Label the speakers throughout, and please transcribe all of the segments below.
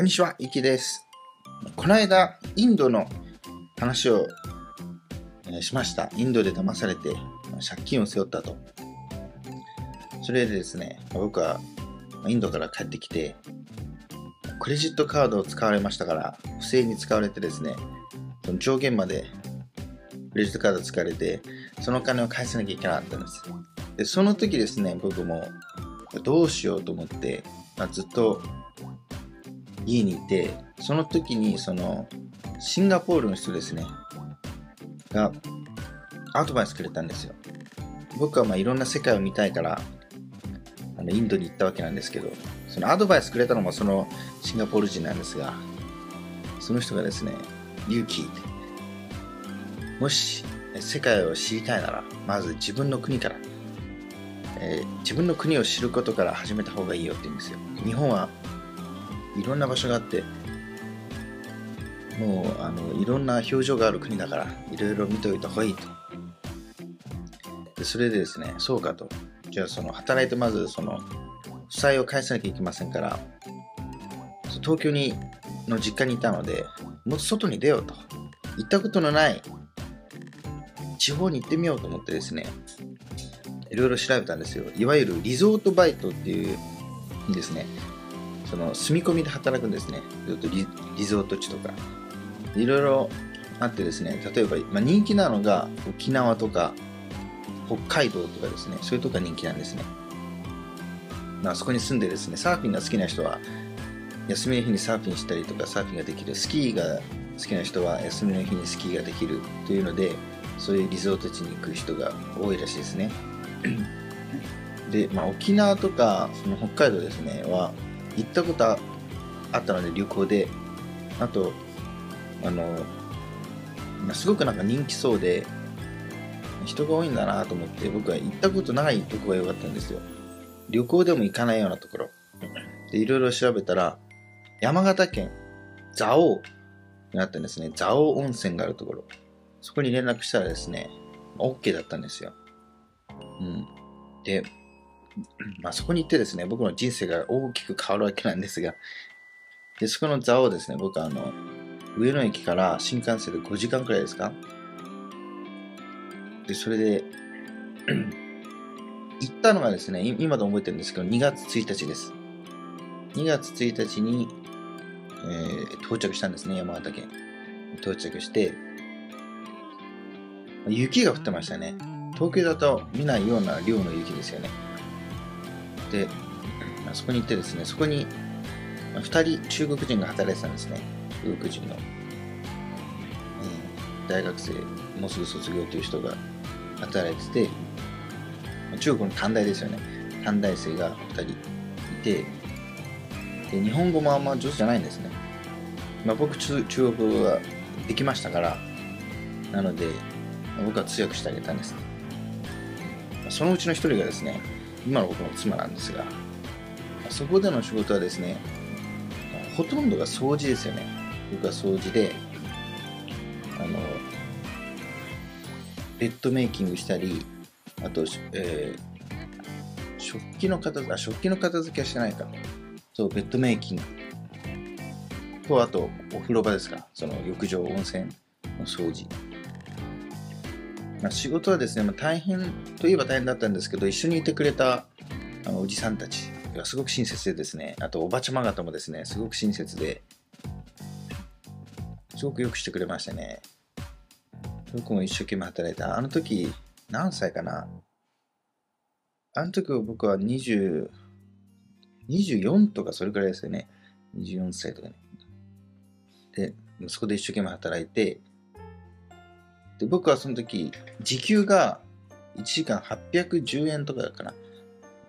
Speaker 1: こんにちは、いきです。この間、インドの話を、えしました。インドで騙されて、借金を背負ったと。それでですね、僕はインドから帰ってきて、クレジットカードを使われましたから、不正に使われてですね、その上限までクレジットカード使われて、そのお金を返さなきゃいけなかったんです。で、その時ですね、僕もどうしようと思って、まあ、ずっと家にいて、その時にそのシンガポールの人ですね、がアドバイスくれたんですよ。僕はまあいろんな世界を見たいから、あのインドに行ったわけなんですけど、そのアドバイスくれたのもそのシンガポール人なんですが、その人がですね、勇気もし世界を知りたいなら、まず自分の国から、えー自分の国を知ることから始めた方がいいよって言うんですよ。日本はいろんな場所があって、もうあのいろんな表情がある国だから、いろいろ見ておいた方がいいと。でそれでですね、そうかと。じゃあその働いてまずその負債を返さなきゃいけませんから、東京にの実家にいたので、もっと外に出ようと。行ったことのない地方に行ってみようと思ってですね、いろいろ調べたんですよ。いわゆるリゾートバイトっていうんですね、その住み込みで働くんですね。ずっとリゾート地とか。いろいろあってですね、例えば、まあ、人気なのが沖縄とか北海道とかですね、そういうとこが人気なんですね。まあそこに住んでですね、サーフィンが好きな人は休みの日にサーフィンしたりとかサーフィンができる。スキーが好きな人は休みの日にスキーができるというので、そういうリゾート地に行く人が多いらしいですね。で、まあ、沖縄とかその北海道ですねは行ったことあったので旅行で。あとあのすごくなんか人気そうで人が多いんだなと思って僕は行ったことないとこが良かったんですよ。旅行でも行かないようなところ。でいろいろ調べたら山形県蔵王にあったんですね。蔵王温泉があるところ。そこに連絡したらですね OK だったんですよ。うん。で、まあ、そこに行ってですね、僕の人生が大きく変わるわけなんですが、で、そこの座をですね、僕はあの、上野駅から新幹線で5時間くらいですか？で、それで、行ったのがですね、今で覚えてるんですけど、2月1日です。2月1日に、えー到着したんですね、山形県。到着して、雪が降ってましたね。東京だと見ないような量の雪ですよね。で、まあそこに行ってですね、そこに2人中国人が働いてたんですね。中国人の、うん大学生、もうすぐ卒業という人が働いてて、中国の短大ですよね。短大生が2人いて、で日本語もあんま上手じゃないんですね。まあ、僕中、中国語はできましたから、なので、僕は通訳してあげたんですね。そのうちの一人がですね、今の僕の妻なんですが、そこでの仕事はですね、ほとんどが掃除ですよね。僕は掃除で、あの、ベッドメイキングしたり、あと、えー食器の片付け、食器の片付けはしてないか。そう、ベッドメイキング。と、あと、お風呂場ですか。その浴場、温泉の掃除。まあ、仕事はですね、まあ、大変といえば大変だったんですけど、一緒にいてくれたあのおじさんたちがすごく親切でですね、あとおばちゃま方もですね、すごく親切で、すごくよくしてくれましたね。僕も一生懸命働いた。あの時、何歳かな？あの時僕は20、24とかそれくらいですよね。24歳とかね。で、そこで一生懸命働いて、で、僕はその時、時給が1時間810円とかだから、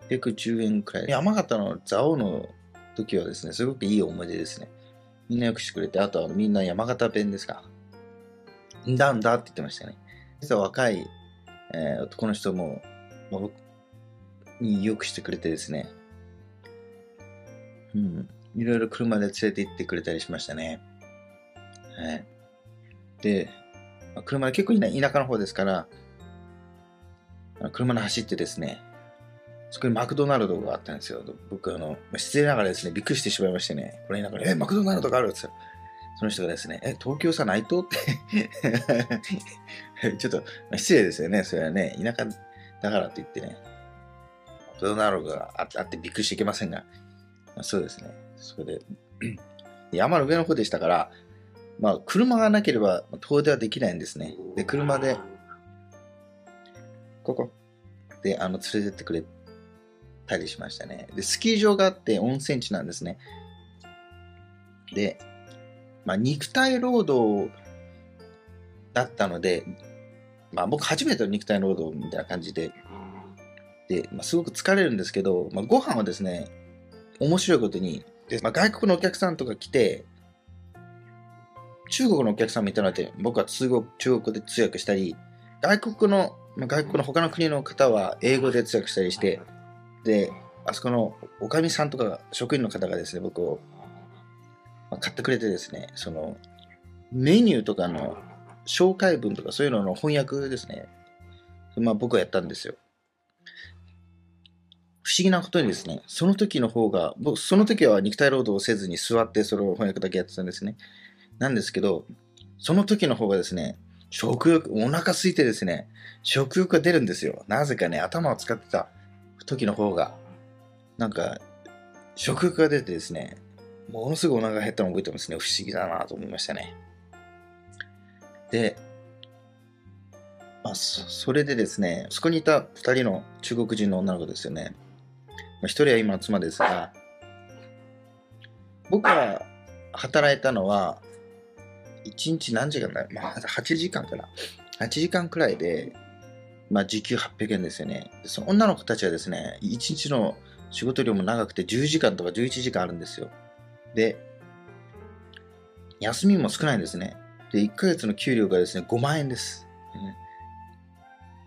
Speaker 1: 810円くらい。山形の蔵王の時はですね、すごくいい思い出ですね。みんなよくしてくれて、あとはみんな山形弁ですか。んだんだって言ってましたね。実は若い、えー男の人も、まあ僕によくしてくれてですね。うん。いろいろ車で連れて行ってくれたりしましたね。はい。で、車で結構田田舎の方ですから、あの車で走ってですね、そこにマクドナルドがあったんですよ。僕、あの、失礼ながらですね、びっくりしてしまいましてね、これ言いながら、え、マクドナルドがあるってその人がですね、え、東京さないと？って。ちょっと失礼ですよね、それはね、田舎だからと言ってね、マクドナルドがあってびっくりしていけませんが、そうですね、それで、山の上の方でしたから、まあ、車がなければ遠出はできないんですね。で、車で、ここ、で、あの、連れてってくれたりしましたね。で、スキー場があって温泉地なんですね。で、まあ、肉体労働だったので、まあ、僕初めての肉体労働みたいな感じで、で、まあ、すごく疲れるんですけど、まあ、ご飯はですね、面白いことに、でまあ、外国のお客さんとか来て、中国のお客さんもいたので、僕は中国中国で通訳したり、外国の、まあ、外国の他の国の方は英語で通訳したりして、で、あそこのおかみさんとか職員の方がですね、僕を、まあ、買ってくれてですね、その、メニューとかの紹介文とかそういうのの翻訳ですね。まあ僕はやったんですよ。不思議なことにですね、その時の方が、僕、その時は肉体労働をせずに座ってそれを翻訳だけやってたんですね。なんですけど、その時の方がですね、食欲、お腹空いてですね、食欲が出るんですよ。なぜかね、頭を使ってた時の方が、なんか、食欲が出てですね、ものすごいお腹が減ったのを覚えてますね。不思議だなと思いましたね。で、まあ、それでですね、そこにいた2人の中国人の女の子ですよね。まあ1人は今妻ですが、僕が働いたのは、1日何時間だ？まあ、8時間かな。8時間くらいで、まあ、時給800円ですよね。その女の子たちはですね、1日の仕事量も長くて10時間とか11時間あるんですよ。で、休みも少ないんですね。で、1ヶ月の給料がですね、5万円です。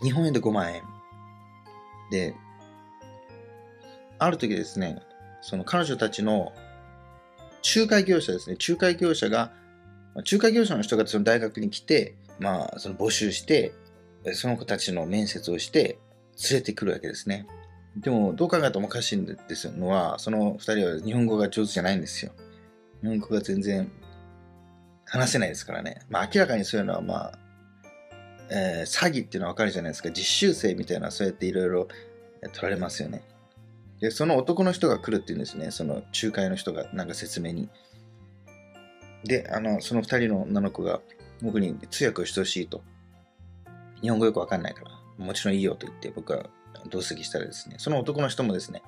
Speaker 1: 日本円で5万円。で、ある時ですね、その彼女たちの仲介業者ですね、仲介業者が、仲介業者の人がその大学に来て、まあ、その募集して、その子たちの面接をして、連れてくるわけですね。でも、どう考えてもおかしいんですのは、その2人は日本語が上手じゃないんですよ。日本語が全然話せないですからね。まあ、明らかにそういうのは、まあ、えー、詐欺っていうのはわかるじゃないですか。実習生みたいな、そうやっていろいろ取られますよね。で、その男の人が来るっていうんですね。その仲介の人がなんか説明に。で、あの、その2人の女の子が僕に通訳をしてほしいと。日本語よくわかんないから、もちろんいいよと言って僕は同席したらですね、その男の人もですね、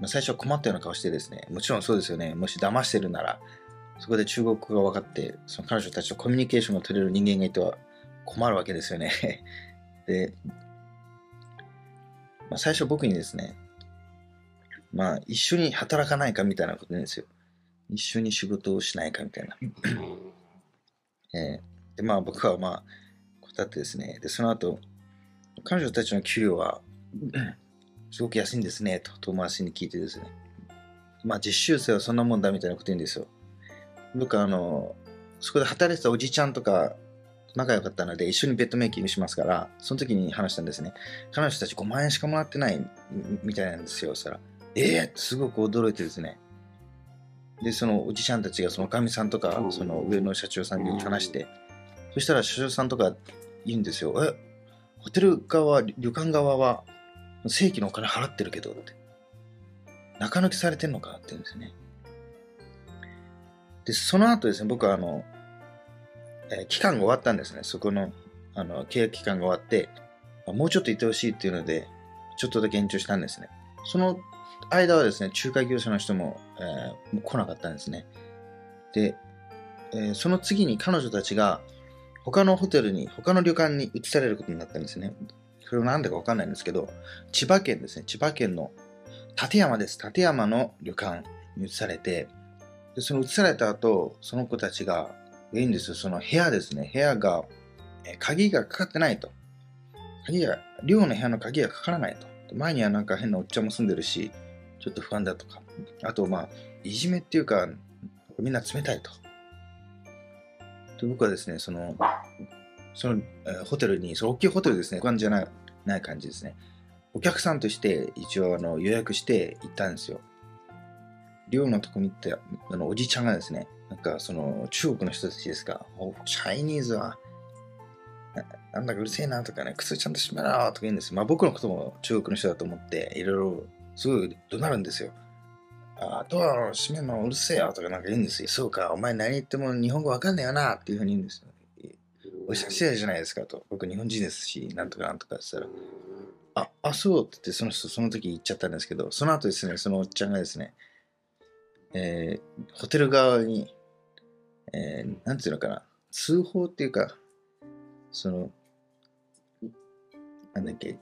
Speaker 1: まあ、最初は困ったような顔してですね、もちろんそうですよね、もし騙してるなら、そこで中国語が分かって、その彼女たちとコミュニケーションが取れる人間がいては困るわけですよね で、まあ、最初僕にですね、まあ一緒に働かないかみたいなことですよ。一緒に仕事をしないかみたいな。えー、で、まあ僕はまあ答ってですね、で、その後、彼女たちの給料は、すごく安いんですね、と友達に聞いてですね。まあ実習生はそんなもんだみたいなこと言うんですよ。僕あの、そこで働いてたおじちゃんとか仲良かったので一緒にベッドメイキングしますから、その時に話したんですね。彼女たち5万円しかもらってないみたいなんですよ。そしたら、ええー、すごく驚いてですね。で、そのおじちゃんたちがそのおかみさんとか、その上の社長さんに話して、そしたら社長さんとか言うんですよ。え、ホテル側、旅館側は正規のお金払ってるけどって。中抜きされてんのか？って言うんですね。で、その後ですね、僕はあの、えー、期間が終わったんですね。そこの、あの、契約期間が終わって、もうちょっといてほしいっていうので、ちょっとだけ延長したんですね。その間はですね、仲介業者の人も、えー、もう来なかったんですね。で、えー、その次に彼女たちが他のホテルに、他の旅館に移されることになったんですね。それは何でかわかんないんですけど、千葉県ですね、千葉県の館山です。館山の旅館に移されて、でその移された後、その子たちが、いいんですよ、その部屋ですね、部屋が、え鍵がかかってないと。鍵が、寮の部屋の鍵がかからないと。前にはなんか変なおっちゃんも住んでるし、ちょっと不安だとか。あと、まあ、いじめっていうか、みんな冷たいと。で僕はですね、その、その、えー、ホテルに、その大きいホテルですね、不安じゃないない感じですね。お客さんとして一応あの予約して行ったんですよ。寮のとこに行ってあのおじちゃんがですね、なんかその中国の人たちですか、チャイニーズはなんだかうるせえなとかね、靴ちゃんと閉めろとか言うんですまあ僕のことも中国の人だと思って、いろいろすごい怒鳴るんですよ。あドア閉めるのうるせえよとかなんか言うんですよ。そうか、お前何言っても日本語わかんねえよなっていうふうに言うんですよ。おいしいじゃないですかと。僕日本人ですし、なんとかなんとかって言ったら、あ、あ、そうって言って、その人、その時言っちゃったんですけど、その後ですね、そのおっちゃんがですね、えー、ホテル側に、えー、なんていうのかな、通報っていうか、その、なんだっけ、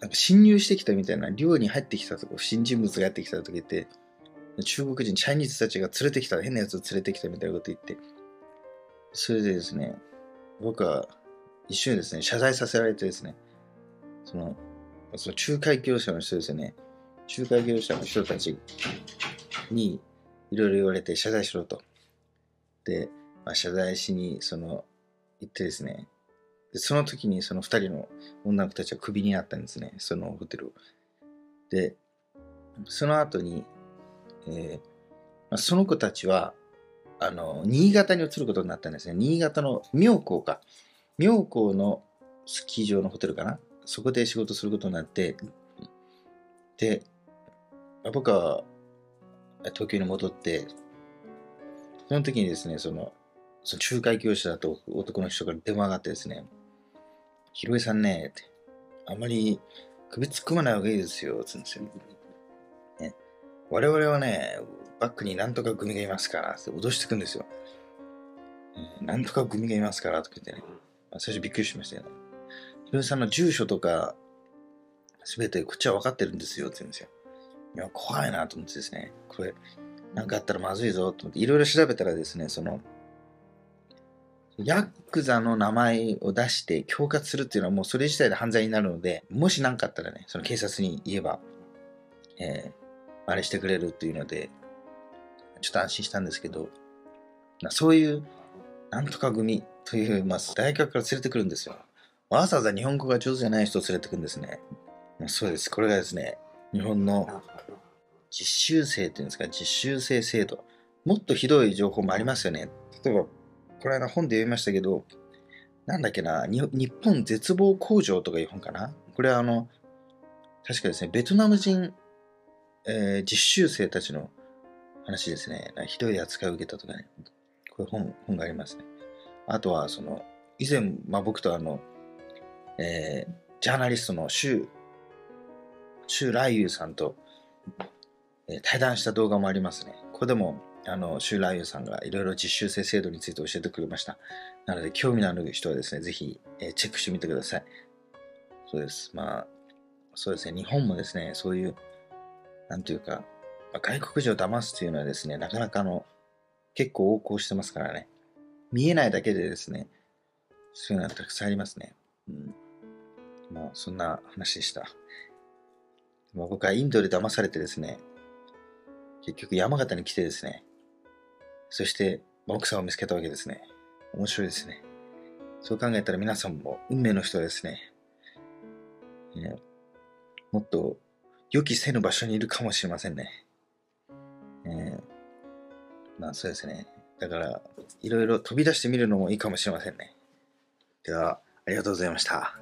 Speaker 1: なんか侵入してきたみたいな、寮に入ってきたとか、不審人物がやってきた時って、中国人、チャイニーズたちが連れてきた、変なやつを連れてきたみたいなこと言って、それでですね、僕は一瞬ですね、謝罪させられてですね、その、その仲介業者の人ですね。仲介業者の人たちにいろいろ言われて謝罪しろと。で、まあ、謝罪しに、その、行ってですね、でその時にその二人の女の子たちはクビになったんですね、そのホテル。で、その後に、えーまあ、その子たちは、あの、新潟に移ることになったんですね。新潟の妙高か。妙高のスキー場のホテルかな。そこで仕事することになって、で、僕は東京に戻って、その時にですね、その、その仲介業者だと男の人から電話があってですね、ひろえさんね、って、あんまり首突っ込まない方がいいですよ、つうんですよ。ね、我々はね、バックになんとか組がいますから、って脅してくんですよ。なんとか組がいますから、とか言ってね。最初びっくりしましたよね。ひろみさんの住所とか、すべてこっちは分かってるんですよって言うんですよ。いや、怖いなと思ってですね、これ、なんかあったらまずいぞと思って、いろいろ調べたらですね、その、ヤクザの名前を出して恐喝するっていうのはもうそれ自体で犯罪になるので、もし何かあったらね、その警察に言えば、えー、あれしてくれるっていうので、ちょっと安心したんですけど、そういう、なんとか組という、まあ、大学から連れてくるんですよ。わざわざ日本語が上手じゃない人を連れてくるんですね。そうです。これがですね、日本の実習生っていうんですか、実習生制度。もっとひどい情報もありますよね。例えば、この間本で読みましたけど、なんだっけな、日本絶望工場とかいう本かな？これはあの、確かですね、ベトナム人、えー、実習生たちの話ですね。ひどい扱いを受けたとかね。こういう本本がありますね。あとは、その、以前、まあ、僕とあの、えー、ジャーナリストの周、周来優さんと、えー、対談した動画もありますね。ここでも、あの、周来優さんがいろいろ実習生制度について教えてくれました。なので、興味のある人はですね、ぜひ、え、チェックしてみてください。そうです。まあ、そうですね、日本もですね、そういう、なんというか、まあ、外国人を騙すというのはですね、なかなかの、結構横行してますからね。見えないだけでですね、そういうのはたくさんありますね。うん。まあ、そんな話でした。ま、僕はインドで騙されてですね、結局山形に来てですね、そして、奥さんを見つけたわけですね。面白いですね。そう考えたら皆さんも運命の人ですね、えもっと予期せぬ場所にいるかもしれませんね。えー、まあそうですね。だから、いろいろ飛び出してみるのもいいかもしれませんね。では、ありがとうございました。